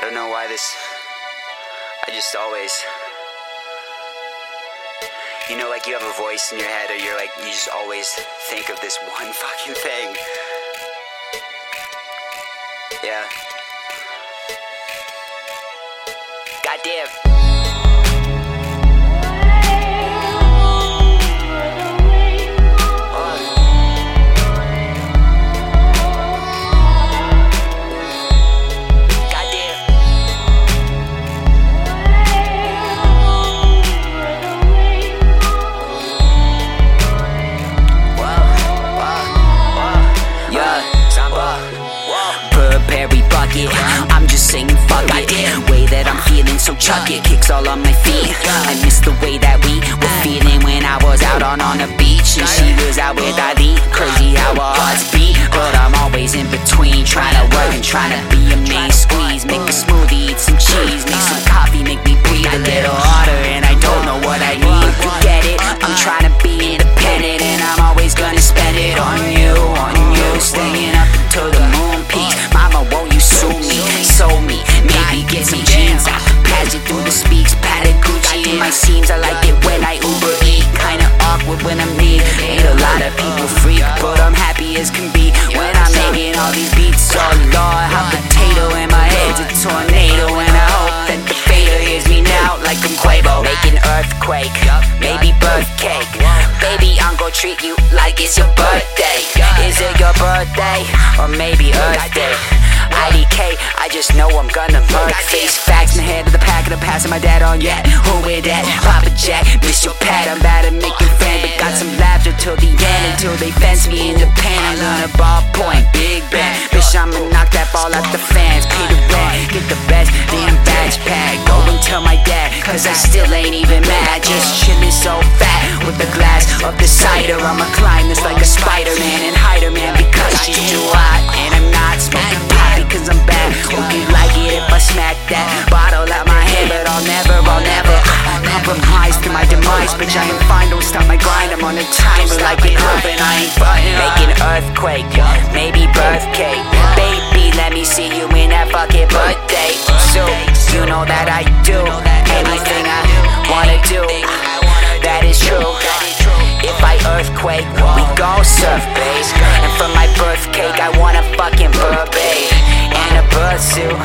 I don't know why this. I just always. You know, like you have a voice in your head, or you're like, you just always think of this one fucking thing. Yeah. So chuck it. Kicks all on my feet. I miss the way that we were feeling when I was out on on the beach and she was out with Ali. Crazy how our hearts beat, but I'm always in between, trying to work and trying to be earthquake, maybe birth cake. Baby, I'm gonna treat you like it's your birthday. Is it your birthday or maybe Earth Day? IDK, I just know I'm gonna murk Face facts in the head of the pack and I'm passing my dad on yet. Who with that? Papa Jack, miss your pad. I'm bad at making friends, but got some laughter till the end until they fence me in the pen. I learn a ballpoint, big bang. Bitch, I'ma knock that ball out the fans. Cause I still ain't even mad. Just chillin' so fat with the glass of the cider. I'ma climb this like a Spider Man and hide her, man, because she's too hot. And I'm not smoking pot because I'm bad. Hope you like it if I smack that bottle out my head, but I'll never, I'll never compromise to my demise. Bitch, I ain't fine, don't stop my grind. I'm on a timer like an oven, I ain't frontin'. Making earthquake, maybe birth cake. Baby, let me see you in that fucking birthday. So, you know that I do anything I wanna do. That is true. If I earthquake, we gon' surf, babe. And for my birth cake, I want a fucking Burberry and a bird suit.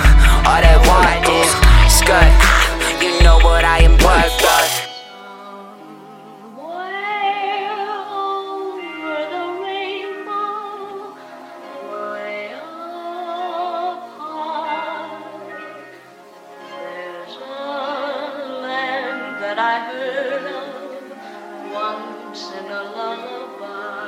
that I heard of once in a lullaby.